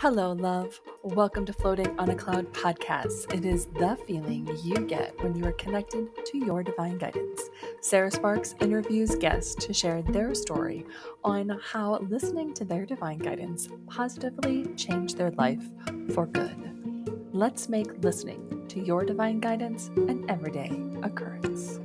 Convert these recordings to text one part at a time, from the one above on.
Hello, love. Welcome to Floating on a Cloud podcast. It is the feeling you get when you are connected to your divine guidance. Sarah Sparks interviews guests to share their story on how listening to their divine guidance positively changed their life for good. Let's make listening to your divine guidance an everyday occurrence.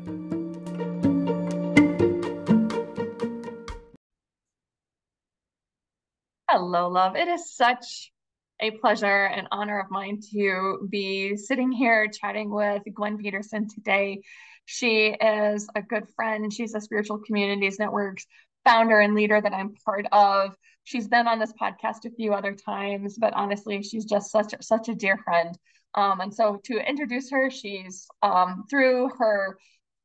Hello, love. It is such a pleasure and honor of mine to be sitting here chatting with Gwen Peterson today. She is a good friend. She's a Spiritual Communities Network's founder and leader that I'm part of. She's been on this podcast a few other times, but honestly, she's just such a, such a dear friend. Um, and so to introduce her, she's um, through her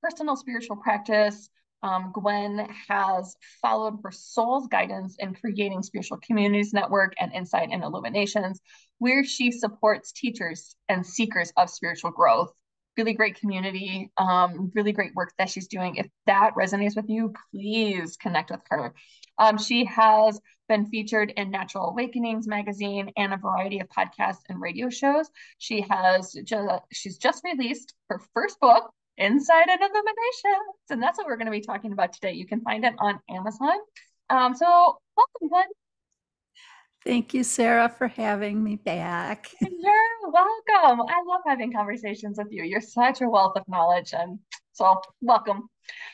personal spiritual practice, um, Gwen has followed her soul's guidance in creating Spiritual Communities Network and Insight and Illuminations, where she supports teachers and seekers of spiritual growth. Really great community, um, really great work that she's doing. If that resonates with you, please connect with her. Um, she has been featured in Natural Awakenings magazine and a variety of podcasts and radio shows. She has just she's just released her first book, Insight and Illuminations. And that's what we're going to be talking about today. You can find it on Amazon. Um, so welcome, Gwen. Thank you, Sarah, for having me back. You're welcome. I love having conversations with you. You're such a wealth of knowledge. And so welcome.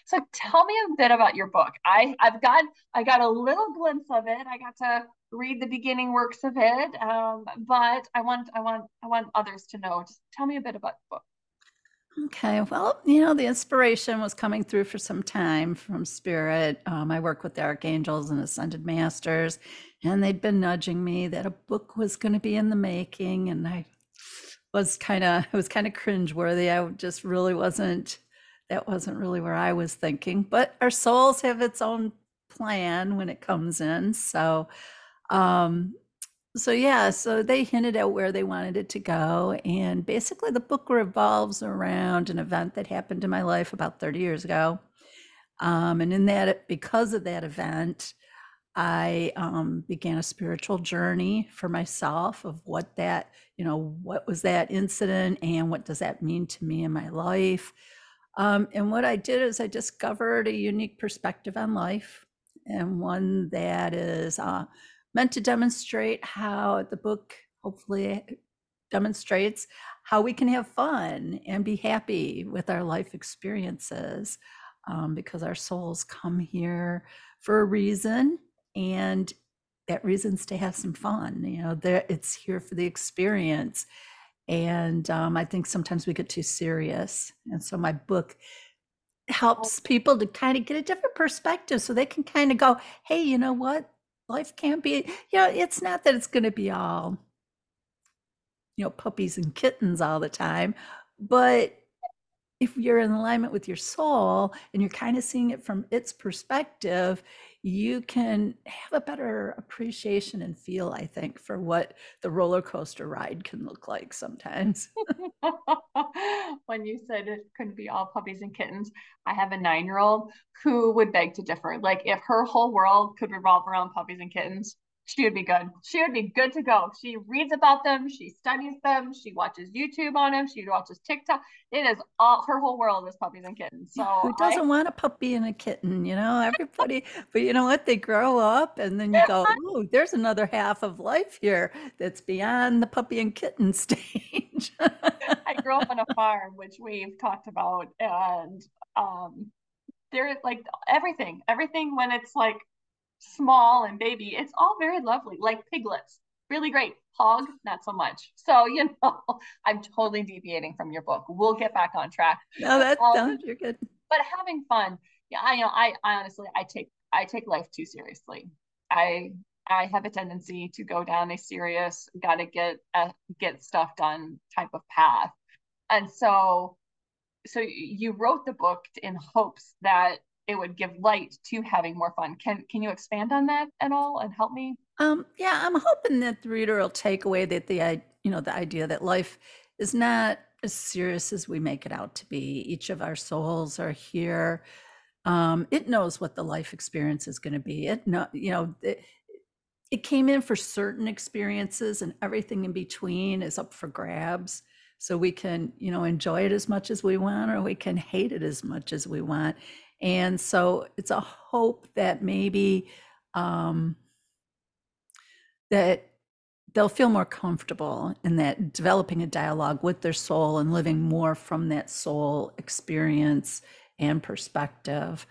So tell me a bit about your book. I, I've got I got a little glimpse of it. I got to read the beginning works of it. Um, but I want I want I want others to know. Just tell me a bit about the book. Okay, well, you know, the inspiration was coming through for some time from Spirit. Um, I work with the Archangels and Ascended Masters, and they'd been nudging me that a book was going to be in the making, and I was kind of, it was kind of cringeworthy. I just really wasn't, that wasn't really where I was thinking. But our souls have its own plan when it comes in, so um, so yeah, so they hinted at where they wanted it to go, and basically the book revolves around an event that happened in my life about 30 years ago. Um, and in that, because of that event, I um, began a spiritual journey for myself of what that, you know, what was that incident and what does that mean to me in my life. Um, and what I did is I discovered a unique perspective on life and one that is uh, meant to demonstrate how the book hopefully demonstrates how we can have fun and be happy with our life experiences um, because our souls come here for a reason and that reason's to have some fun you know there it's here for the experience. And um, i think sometimes we get too serious and so my book helps people to kind of get a different perspective so they can kind of go hey you know what life can't be you know it's not that it's going to be all you know puppies and kittens all the time but if you're in alignment with your soul and you're kind of seeing it from its perspective you can have a better appreciation and feel i think for what the roller coaster ride can look like sometimes. When you said it couldn't be all puppies and kittens i have a nine year old who would beg to differ. Like if her whole world could revolve around puppies and kittens she would be good. She would be good to go. She reads about them, she studies them, she watches YouTube on them, she watches TikTok. It is all her whole world is puppies and kittens. So who doesn't I, want a puppy and a kitten? You know, everybody. but you know what? They grow up, and then you go, "Oh, there's another half of life here that's beyond the puppy and kitten stage." I grew up on a farm, which we've talked about, and um, there's like everything, everything when it's like small and baby, it's all very lovely, like piglets. Really great. Hog, not so much. So, you know, I'm totally deviating from your book. We'll get back on track. No, that's um, you're good. But having fun. Yeah, I you know I, I honestly I take I take life too seriously. I I have a tendency to go down a serious, gotta get uh, get stuff done type of path. And so so you wrote the book in hopes that it would give light to having more fun. Can can you expand on that at all and help me? Um, yeah, I'm hoping that the reader will take away that the you know the idea that life is not as serious as we make it out to be. Each of our souls are here. Um, it knows what the life experience is going to be. It know you know it, it came in for certain experiences and everything in between is up for grabs so we can you know enjoy it as much as we want or we can hate it as much as we want and so it's a hope that maybe um, that they'll feel more comfortable in that developing a dialogue with their soul and living more from that soul experience and perspective.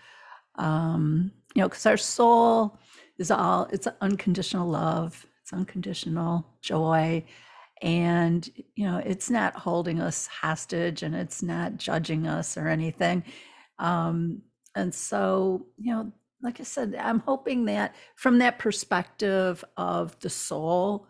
Um, you know because our soul is all it's unconditional love it's unconditional joy and you know it's not holding us hostage and it's not judging us or anything. Um, and so you know like i said i'm hoping that from that perspective of the soul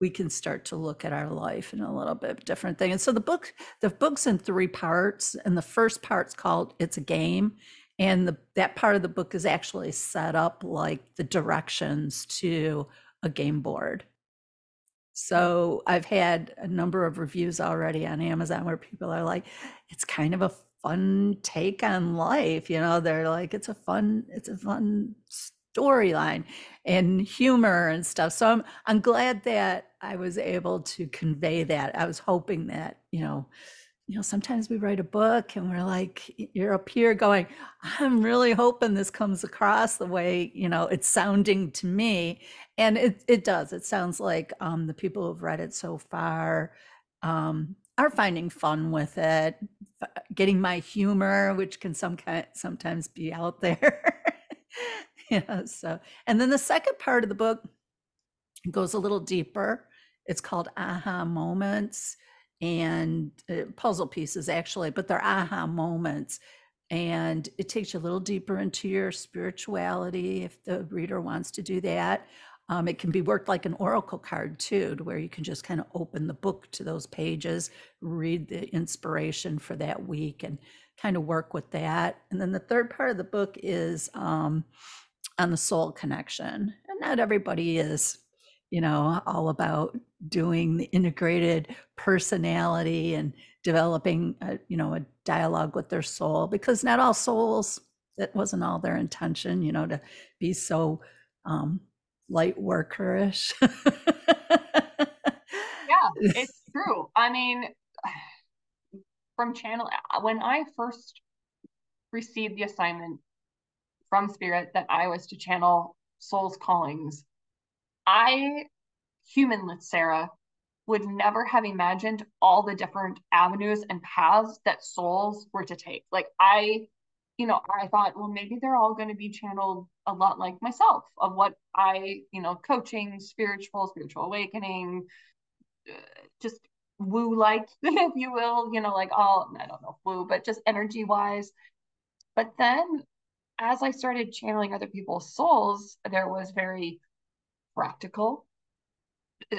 we can start to look at our life in a little bit different thing. And so the book the book's in three parts and the first part's called it's a game and the, that part of the book is actually set up like the directions to a game board. So I've had a number of reviews already on Amazon where people are like, it's kind of a fun take on life. You know, they're like, it's a fun, it's a fun storyline and humor and stuff. So I'm I'm glad that I was able to convey that. I was hoping that, you know, you know, sometimes we write a book and we're like, you're up here going, I'm really hoping this comes across the way, you know, it's sounding to me. And it, it does. It sounds like um, the people who've read it so far um, are finding fun with it, getting my humor, which can some kind, sometimes be out there. yeah. So, and then the second part of the book goes a little deeper. It's called Aha Moments and uh, puzzle pieces actually, but they're aha moments. And it takes you a little deeper into your spirituality if the reader wants to do that. Um, it can be worked like an oracle card too, to where you can just kind of open the book to those pages, read the inspiration for that week, and kind of work with that. And then the third part of the book is um, on the soul connection. And not everybody is you know, all about doing the integrated personality and developing, a, you know, a dialogue with their soul because not all souls, that wasn't all their intention, you know, to be so um, light workerish. yeah, it's true. I mean, from channel, uh, when I first received the assignment from Spirit that I was to channel Soul's Callings I, human Sarah, would never have imagined all the different avenues and paths that souls were to take. Like I, you know, I thought, well, maybe they're all going to be channeled a lot like myself of what I, you know, coaching, spiritual, spiritual awakening, uh, just woo like, if you will, you know, like all, I don't know, woo, but just energy wise. But then as I started channeling other people's souls, there was very practical,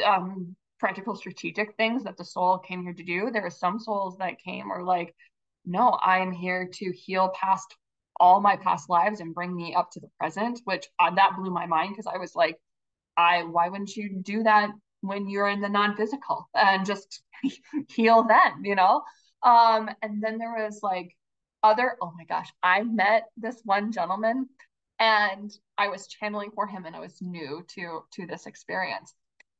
um, practical strategic things that the soul came here to do. There are some souls that came or like, no, I am here to heal past all my past lives and bring me up to the present, which uh, that blew my mind because I was like, I why wouldn't you do that when you're in the non-physical and just heal then, you know? Um, and then there was like other, oh my gosh, I met this one gentleman and I was channeling for him and I was new to to this experience.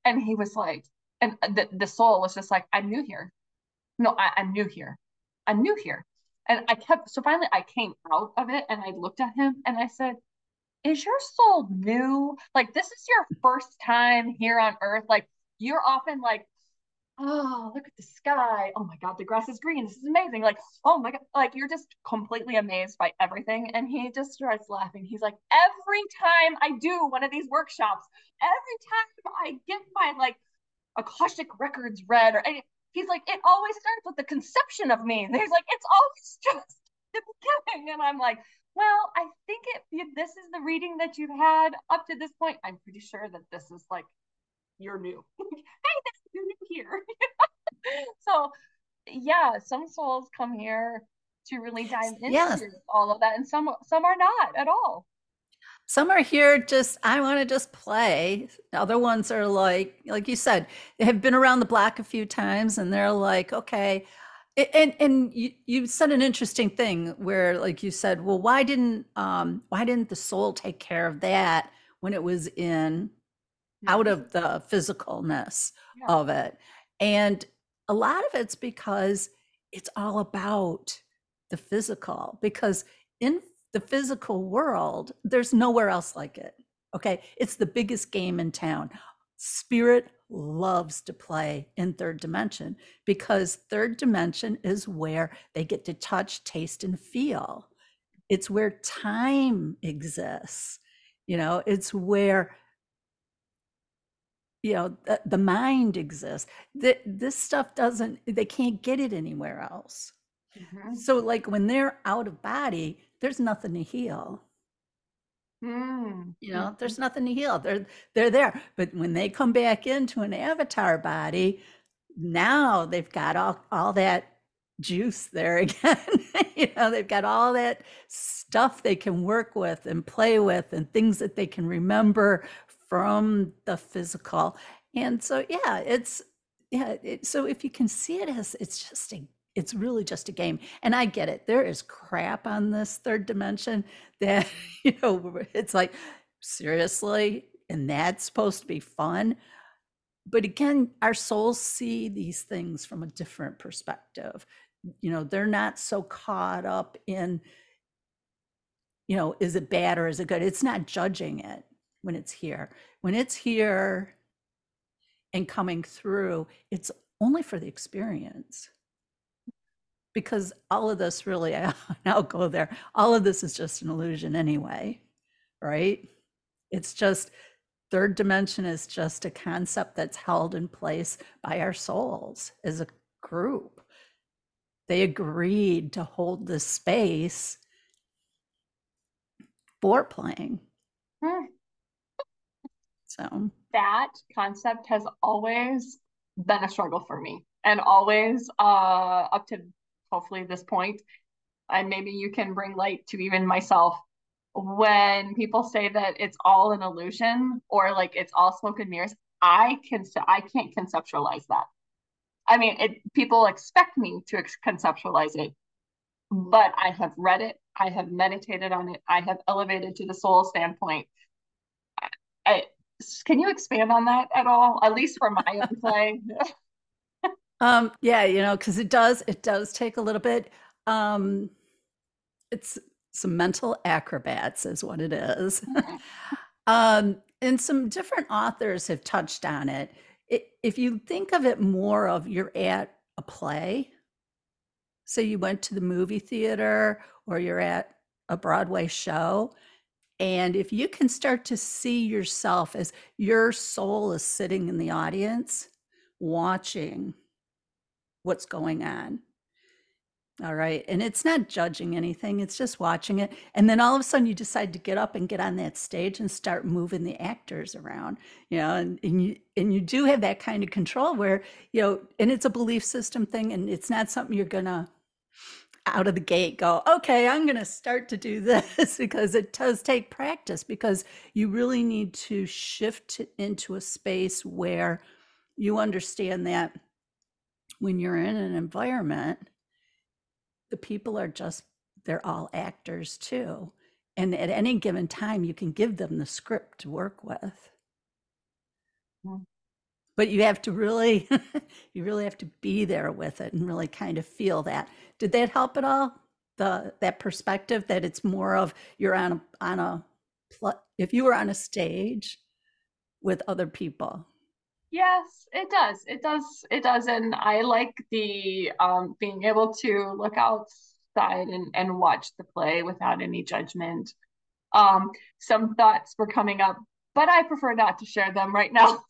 And he was like, and the, the soul was just like, I'm new here. No, I, I'm new here. I'm new here. And I kept so finally I came out of it and I looked at him and I said, Is your soul new? Like this is your first time here on earth. Like you're often like oh, look at the sky. Oh my God, the grass is green. This is amazing. Like, oh my God, like you're just completely amazed by everything. And he just starts laughing. He's like, every time I do one of these workshops, every time I get my like Akashic records read, or he's like, it always starts with the conception of me. And he's like, it's always just the beginning. And I'm like, well, I think if this is the reading that you've had up to this point, I'm pretty sure that this is like you're new. hey, you're new here. so yeah, some souls come here to really dive into yes. all of that, and some some are not at all. Some are here just I want to just play. Other ones are like, like you said, they have been around the block a few times, and they're like, okay. And and you, you said an interesting thing where, like you said, well, why didn't um why didn't the soul take care of that when it was in out of the physicalness Yeah. of it. And a lot of it's because it's all about the physical, because in the physical world, there's nowhere else like it. Okay. It's the biggest game in town. Spirit loves to play in third dimension because third dimension is where they get to touch, taste, and feel. It's where time exists. You know, it's where you know the, the mind exists that this stuff doesn't they can't get it anywhere else Mhm. so like when they're out of body there's nothing to heal. Mm. you know there's nothing. to heal. They're they're there. But when they come back into an avatar body now they've got all, all that juice there again. You know they've got all that stuff they can work with and play with and things that they can remember from the physical. And so yeah it's yeah it, so if you can see it as it's just a it's really just a game. And i get it. There is crap on this third dimension that you know it's like seriously? And that's supposed to be fun? But again our souls see these things from a different perspective. You know they're not so caught up in you know is it bad or is it good? It's not judging it when it's here. When it's here and coming through it's only for the experience because all of this really i'll go there all of this is just an illusion anyway right? It's just third dimension is just a concept that's held in place by our souls as a group. They agreed to hold this space for playing. Hmm. so. That concept has always been a struggle for me and always uh up to hopefully this point and maybe you can bring light to even myself when people say that it's all an illusion or like it's all smoke and mirrors i can i can't conceptualize that i mean it people expect me to conceptualize it but i have read it i have meditated on it i have elevated to the soul standpoint I, I can you expand on that at all? At least for my own play. Um, yeah, you know, because it does, it does take a little bit. Um, it's some mental acrobats, is what it is. um, and some different authors have touched on it. it. If you think of it more of you're at a play, so you went to the movie theater or you're at a Broadway show, and if you can start to see yourself as your soul is sitting in the audience, watching what's going on. All right. And it's not judging anything, it's just watching it. And then all of a sudden you decide to get up and get on that stage and start moving the actors around, you know, and, and you and you do have that kind of control where, you know, and it's a belief system thing and it's not something you're gonna out of the gate go, okay, I'm going to start to do this because it does take practice because you really need to shift into a space where you understand that when you're in an environment, the people are just, they're all actors too. And at any given time, you can give them the script to work with. Mm. But you have to really, you really have to be there with it and really kind of feel that. Did that help at all? The that perspective that it's more of you're on a on a if you were on a stage with other people. Yes, it does. It does. It does. And I like the um being able to look outside and, and watch the play without any judgment. Um, some thoughts were coming up, but I prefer not to share them right now.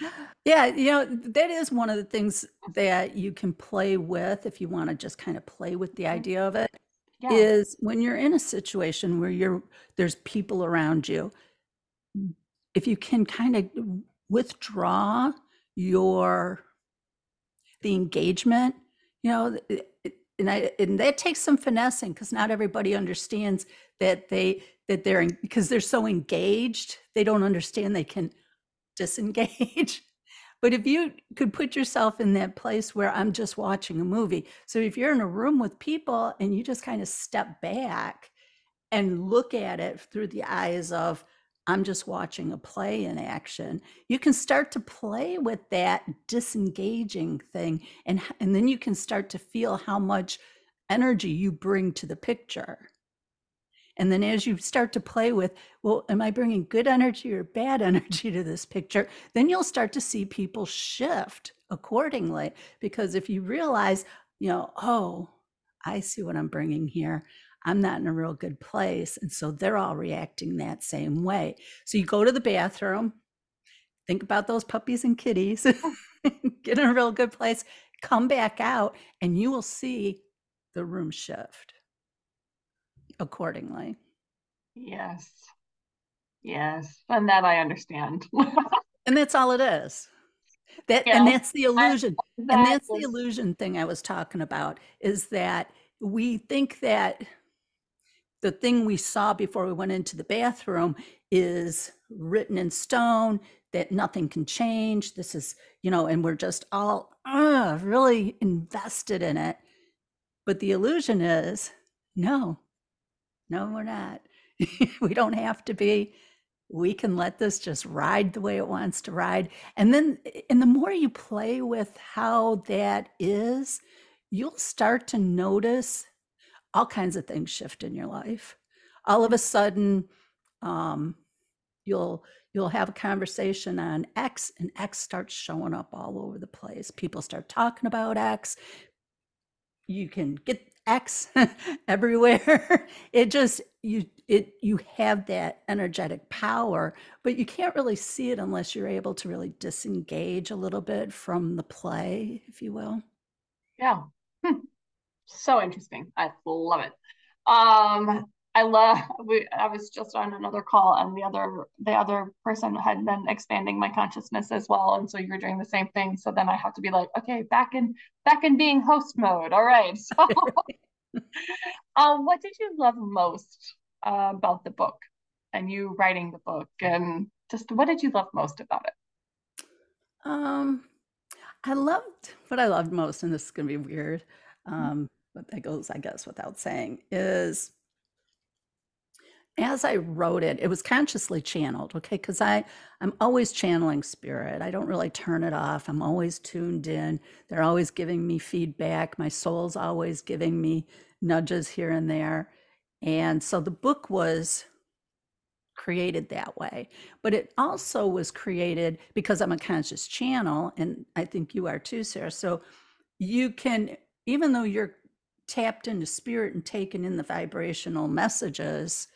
Yeah, you know, that is one of the things that you can play with if you want to just kind of play with the idea of it. Yeah. Is when you're in a situation where you're there's people around you, if you can kind of withdraw your the engagement, you know, and I and that takes some finessing because not everybody understands that they that they're because they're so engaged, they don't understand they can disengage. But if you could put yourself in that place where I'm just watching a movie. So if you're in a room with people and you just kind of step back and look at it through the eyes of, I'm just watching a play in action. You can start to play with that disengaging thing and and then you can start to feel how much energy you bring to the picture. And then as you start to play with, well, am I bringing good energy or bad energy to this picture? Then you'll start to see people shift accordingly. Because if you realize, you know, oh, I see what I'm bringing here. I'm not in a real good place. And so they're all reacting that same way. So you go to the bathroom, think about those puppies and kitties, get in a real good place, come back out, and you will see the room shift accordingly. Yes. Yes. And that I understand. and that's all it is. That yeah. and that's the illusion. I, that and that's the illusion thing I was talking about is that we think that the thing we saw before we went into the bathroom is written in stone that nothing can change. This is, you know, and we're just all uh, really invested in it. But the illusion is no, no, we're not. we don't have to be. We can let this just ride the way it wants to ride. And then, and the more you play with how that is, you'll start to notice all kinds of things shift in your life. All of a sudden, um, you'll you'll have a conversation on X, and X starts showing up all over the place. People start talking about X. You can get X everywhere. it just you it you have that energetic power, but you can't really see it unless you're able to really disengage a little bit from the play, if you will. Yeah. So interesting. I love it. Um I love we I was just on another call and the other the other person had been expanding my consciousness as well. And so you were doing the same thing. So then I have to be like, okay, back in back in being host mode. All right. So um, what did you love most uh, about the book and you writing the book and just what did you love most about it? Um I loved what I loved most, and this is gonna be weird. Um, that goes, I guess, without saying, is as I wrote it, it was consciously channeled, okay? Because I I'm always channeling spirit. I don't really turn it off. I'm always tuned in. They're always giving me feedback. My soul's always giving me nudges here and there. And so the book was created that way. But it also was created because I'm a conscious channel, and I think you are too, Sarah. So you can, even though you're tapped into spirit and taken in the vibrational messages,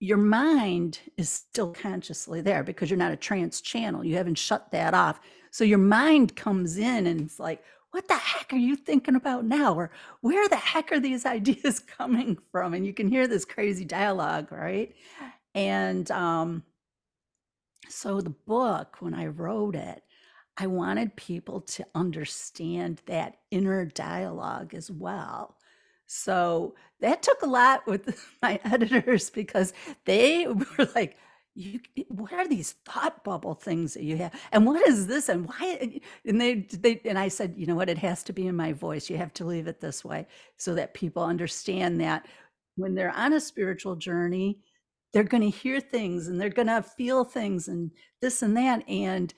your mind is still consciously there because you're not a trance channel. You haven't shut that off. So your mind comes in and it's like, what the heck are you thinking about now? Or where the heck are these ideas coming from? And you can hear this crazy dialogue, right? And um, so the book, when I wrote it, I wanted people to understand that inner dialogue as well. So that took a lot with my editors because they were like, you what are these thought bubble things that you have? And what is this? And why and they they and i said you know what? It has to be in my voice. You have to leave it this way so that people understand that when they're on a spiritual journey they're going to hear things and they're going to feel things and this and that. And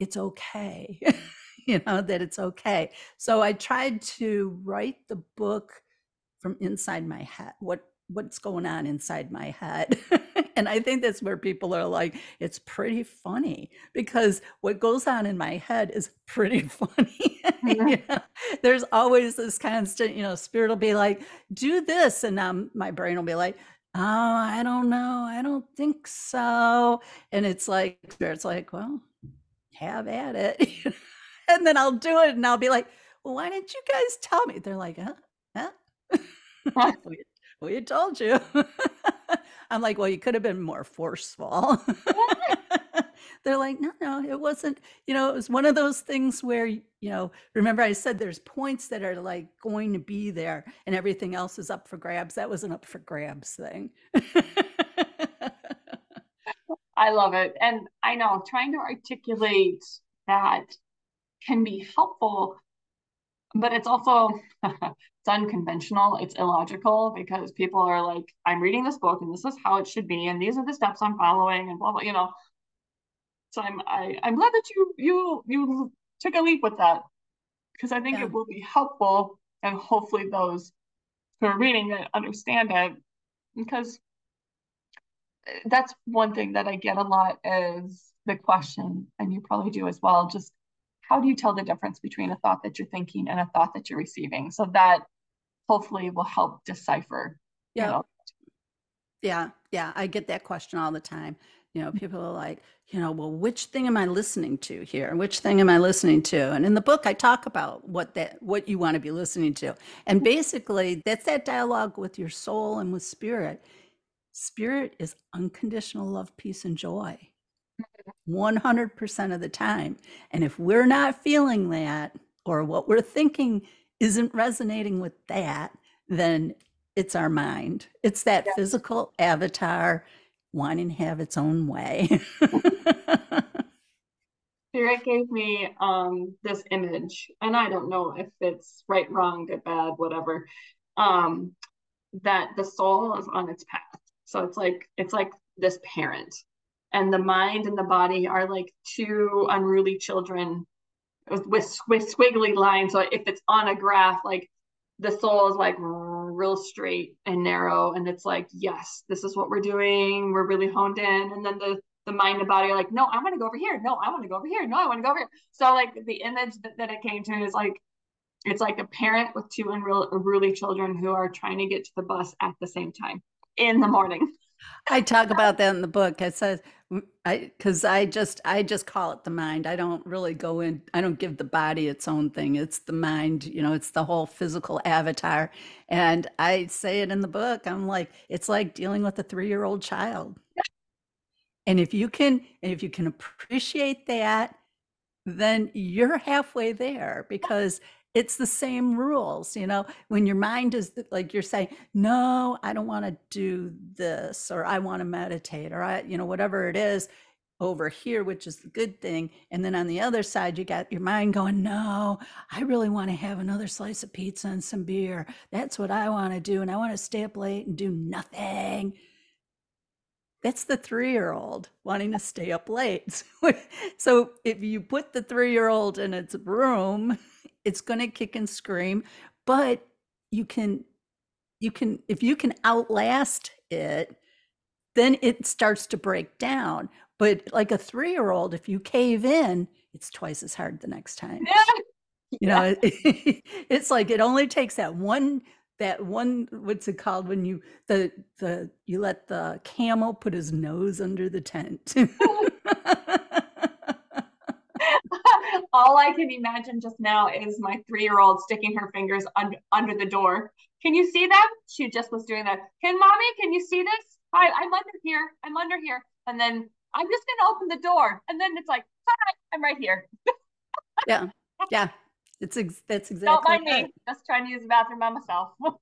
it's okay you know that it's okay. So i tried to write the book from inside my head what what's going on inside my head and i think that's where people are like it's pretty funny because what goes on in my head is pretty funny. There's always this constant you know spirit will be like do this and um, my brain will be like oh i don't know i don't think so. And it's like spirit's like well have at it and then i'll do it and i'll be like well why didn't you guys tell me they're like huh huh we, we told you. I'm like, well, you could have been more forceful. They're like, no, no, it wasn't. You know, it was one of those things where, you know, remember I said there's points that are like going to be there and everything else is up for grabs. That was an up for grabs thing. I love it. And I know trying to articulate that can be helpful but it's also it's unconventional it's illogical because people are like i'm reading this book and this is how it should be and these are the steps i'm following and blah blah you know so i'm I, i'm glad that you you you took a leap with that because i think yeah. it will be helpful and hopefully those who are reading it understand it because that's one thing that i get a lot is the question and you probably do as well just how do you tell the difference between a thought that you're thinking and a thought that you're receiving? So that hopefully will help decipher yeah. you know. yeah yeah i get that question all the time. You know mm-hmm. people are like you know well which thing am i listening to here? Which thing am i listening to? And in the book i talk about what that what you want to be listening to. And mm-hmm. basically that's that dialogue with your soul and with spirit spirit is unconditional love peace and joy 100% of the time. And if we're not feeling that, or what we're thinking isn't resonating with that, then it's our mind. It's that yeah. physical avatar wanting to have its own way. Spirit gave me um, this image, and I don't know if it's right, wrong, good, bad, whatever. Um, that the soul is on its path. So it's like it's like this parent and the mind and the body are like two unruly children with, with, with squiggly lines. So if it's on a graph, like the soul is like real straight and narrow, and it's like, yes, this is what we're doing. We're really honed in, and then the the mind and body are like, no, I want to go over here. No, I want to go over here. No, I want to go over here. So like the image that, that it came to is like it's like a parent with two unruly children who are trying to get to the bus at the same time in the morning. I talk about that in the book. It says I because I just I just call it the mind. I don't really go in. I don't give the body its own thing. It's the mind. You know, it's the whole physical avatar. And I say it in the book. I'm like, it's like dealing with a three year old child. And if you can, if you can appreciate that, then you're halfway there because it's the same rules you know? When your mind is like you're saying no i don't want to do this or i want to meditate or i you know whatever it is over here which is the good thing and then on the other side you got your mind going no i really want to have another slice of pizza and some beer. That's what i want to do and i want to stay up late and do nothing. That's the three year old wanting to stay up late. so if you put the three year old in its room it's going to kick and scream but you can you can if you can outlast it then it starts to break down. But like a 3-year-old if you cave in it's twice as hard the next time. Yeah. you know it, it's like it only takes that one that one what's it called when you the the you let the camel put his nose under the tent all I can imagine just now is my three year old sticking her fingers un- under the door. Can you see them? She just was doing that. Can mommy, can you see this? Hi, I'm under here. I'm under here. And then I'm just going to open the door. And then it's like, hi, I'm right here. yeah. Yeah. It's ex- that's exactly. Don't mind me. Just trying to use the bathroom by myself.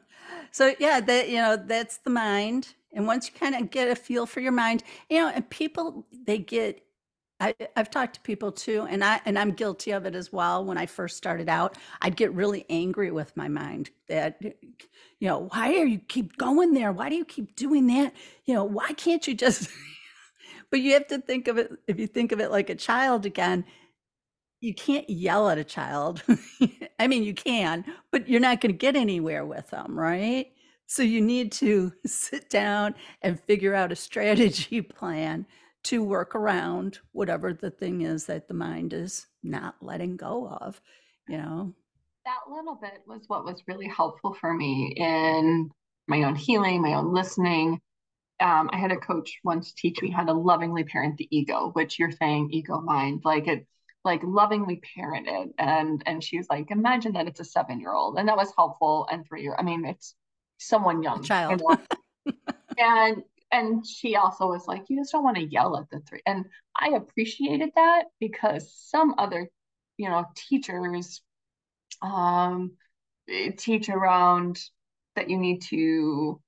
so yeah, that you know, that's the mind. And once you kind of get a feel for your mind, you know, and people they get I, I've talked to people too, and I and I'm guilty of it as well. When I first started out, I'd get really angry with my mind that, you know, why are you keep going there? Why do you keep doing that? You know, why can't you just? but you have to think of it. If you think of it like a child again, you can't yell at a child. I mean, you can, but you're not going to get anywhere with them, right? So you need to sit down and figure out a strategy plan to work around whatever the thing is that the mind is not letting go of, you know. That little bit was what was really helpful for me in my own healing, my own listening. Um, I had a coach once teach me how to lovingly parent the ego, which you're saying ego mind, like it, like lovingly parent it. And and she was like, imagine that it's a seven year old, and that was helpful. And three year, I mean, it's someone young, a child. You know? and and she also was like, you just don't want to yell at the three. And I appreciated that because some other, you know, teachers um, teach around that you need to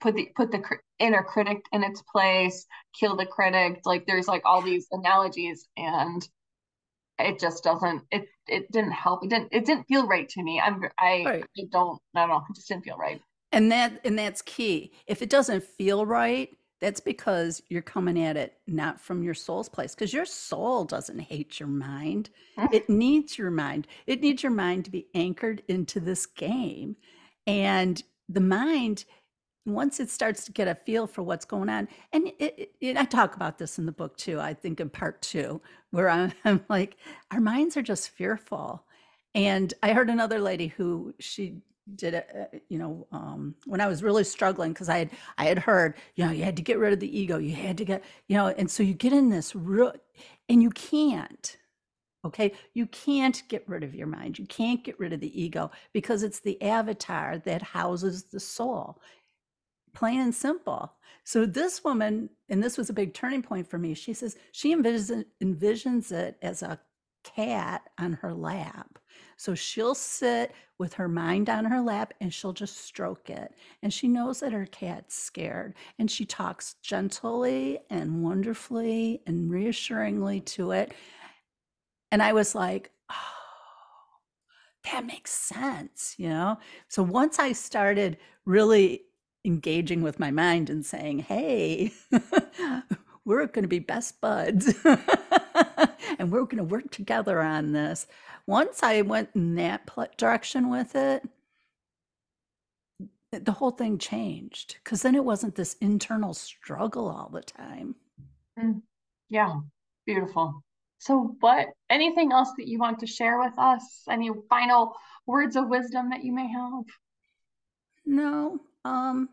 put the put the inner critic in its place, kill the critic. Like there's like all these analogies, and it just doesn't it it didn't help it didn't it didn't feel right to me i'm i, right. I don't i don't know it just didn't feel right and that and that's key. If it doesn't feel right that's because you're coming at it not from your soul's place because your soul doesn't hate your mind. Mm. it needs your mind. It needs your mind to be anchored into this game. And the mind once it starts to get a feel for what's going on and it, it, i talk about this in the book too i think in part two where I'm, I'm like our minds are just fearful. And i heard another lady who she did it uh, you know um, when i was really struggling because i had i had heard you know you had to get rid of the ego you had to get you know and so you get in this real and you can't okay you can't get rid of your mind you can't get rid of the ego because it's the avatar that houses the soul plain and simple. So this woman, and this was a big turning point for me, she says she envisions, envisions it as a cat on her lap. So she'll sit with her mind on her lap and she'll just stroke it. And she knows that her cat's scared. And she talks gently and wonderfully and reassuringly to it. And I was like, oh, that makes sense, you know? So once I started really engaging with my mind and saying, hey, we're going to be best buds and we're going to work together on this. Once I went in that direction with it, the whole thing changed because then it wasn't this internal struggle all the time. Mm, yeah, beautiful. So, what, anything else that you want to share with us? Any final words of wisdom that you may have? No, um,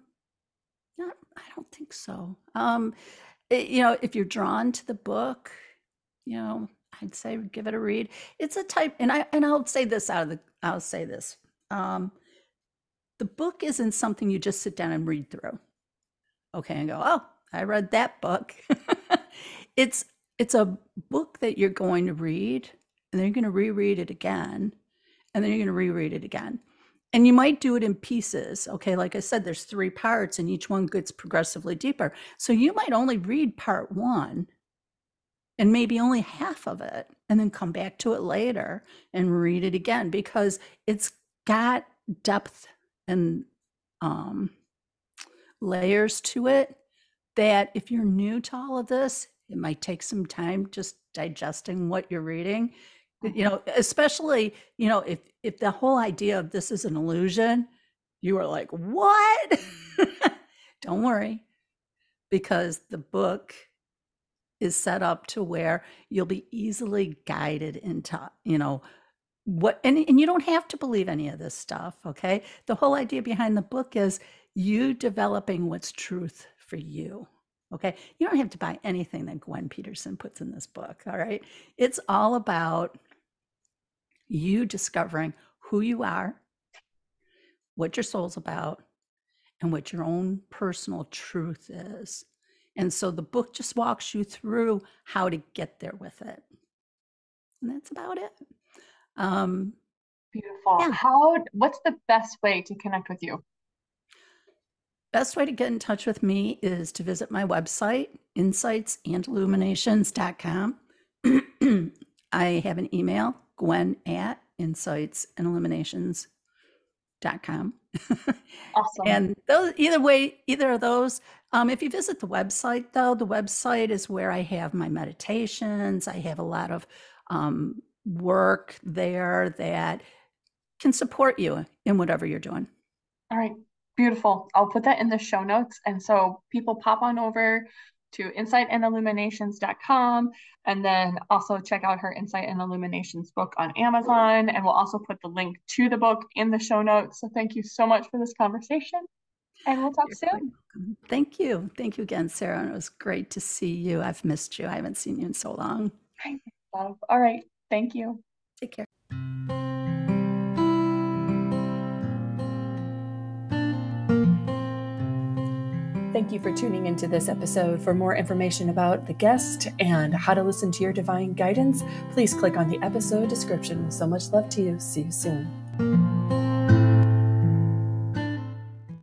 not, I don't think so. Um, it, you know, if you're drawn to the book, you know, I'd say give it a read. It's a type, and I and I'll say this out of the, I'll say this. Um, the book isn't something you just sit down and read through. Okay, and go, oh, I read that book. it's it's a book that you're going to read, and then you're going to reread it again, and then you're going to reread it again and you might do it in pieces okay like i said there's three parts and each one gets progressively deeper so you might only read part one and maybe only half of it and then come back to it later and read it again because it's got depth and um, layers to it that if you're new to all of this it might take some time just digesting what you're reading. You know especially you know if if the whole idea of this is an illusion you are like what? Don't worry because the book is set up to where you'll be easily guided into you know what and, and you don't have to believe any of this stuff okay? The whole idea behind the book is you developing what's truth for you okay? You don't have to buy anything that gwen peterson puts in this book all right? It's all about you discovering who you are, what your soul's about, and what your own personal truth is. And so the book just walks you through how to get there with it. And that's about it. Um, Beautiful. Yeah. How, what's the best way to connect with you? Best way to get in touch with me is to visit my website, insightsandilluminations.com. I have an email, gwen at insights and illuminations.com. Awesome. and those, either way, either of those, um, if you visit the website, though, the website is where I have my meditations. I have a lot of um, work there that can support you in whatever you're doing. All right. Beautiful. I'll put that in the show notes. And so people pop on over to insightandilluminations.com and then also check out her Insight and Illuminations book on Amazon. And we'll also put the link to the book in the show notes. So thank you so much for this conversation. And we'll talk You're soon. Thank you. Thank you again, Sarah. And it was great to see you. I've missed you. I haven't seen you in so long. All right. Thank you. Take care. Thank you for tuning into this episode. For more information about the guest and how to listen to your divine guidance, please click on the episode description. So much love to you. See you soon.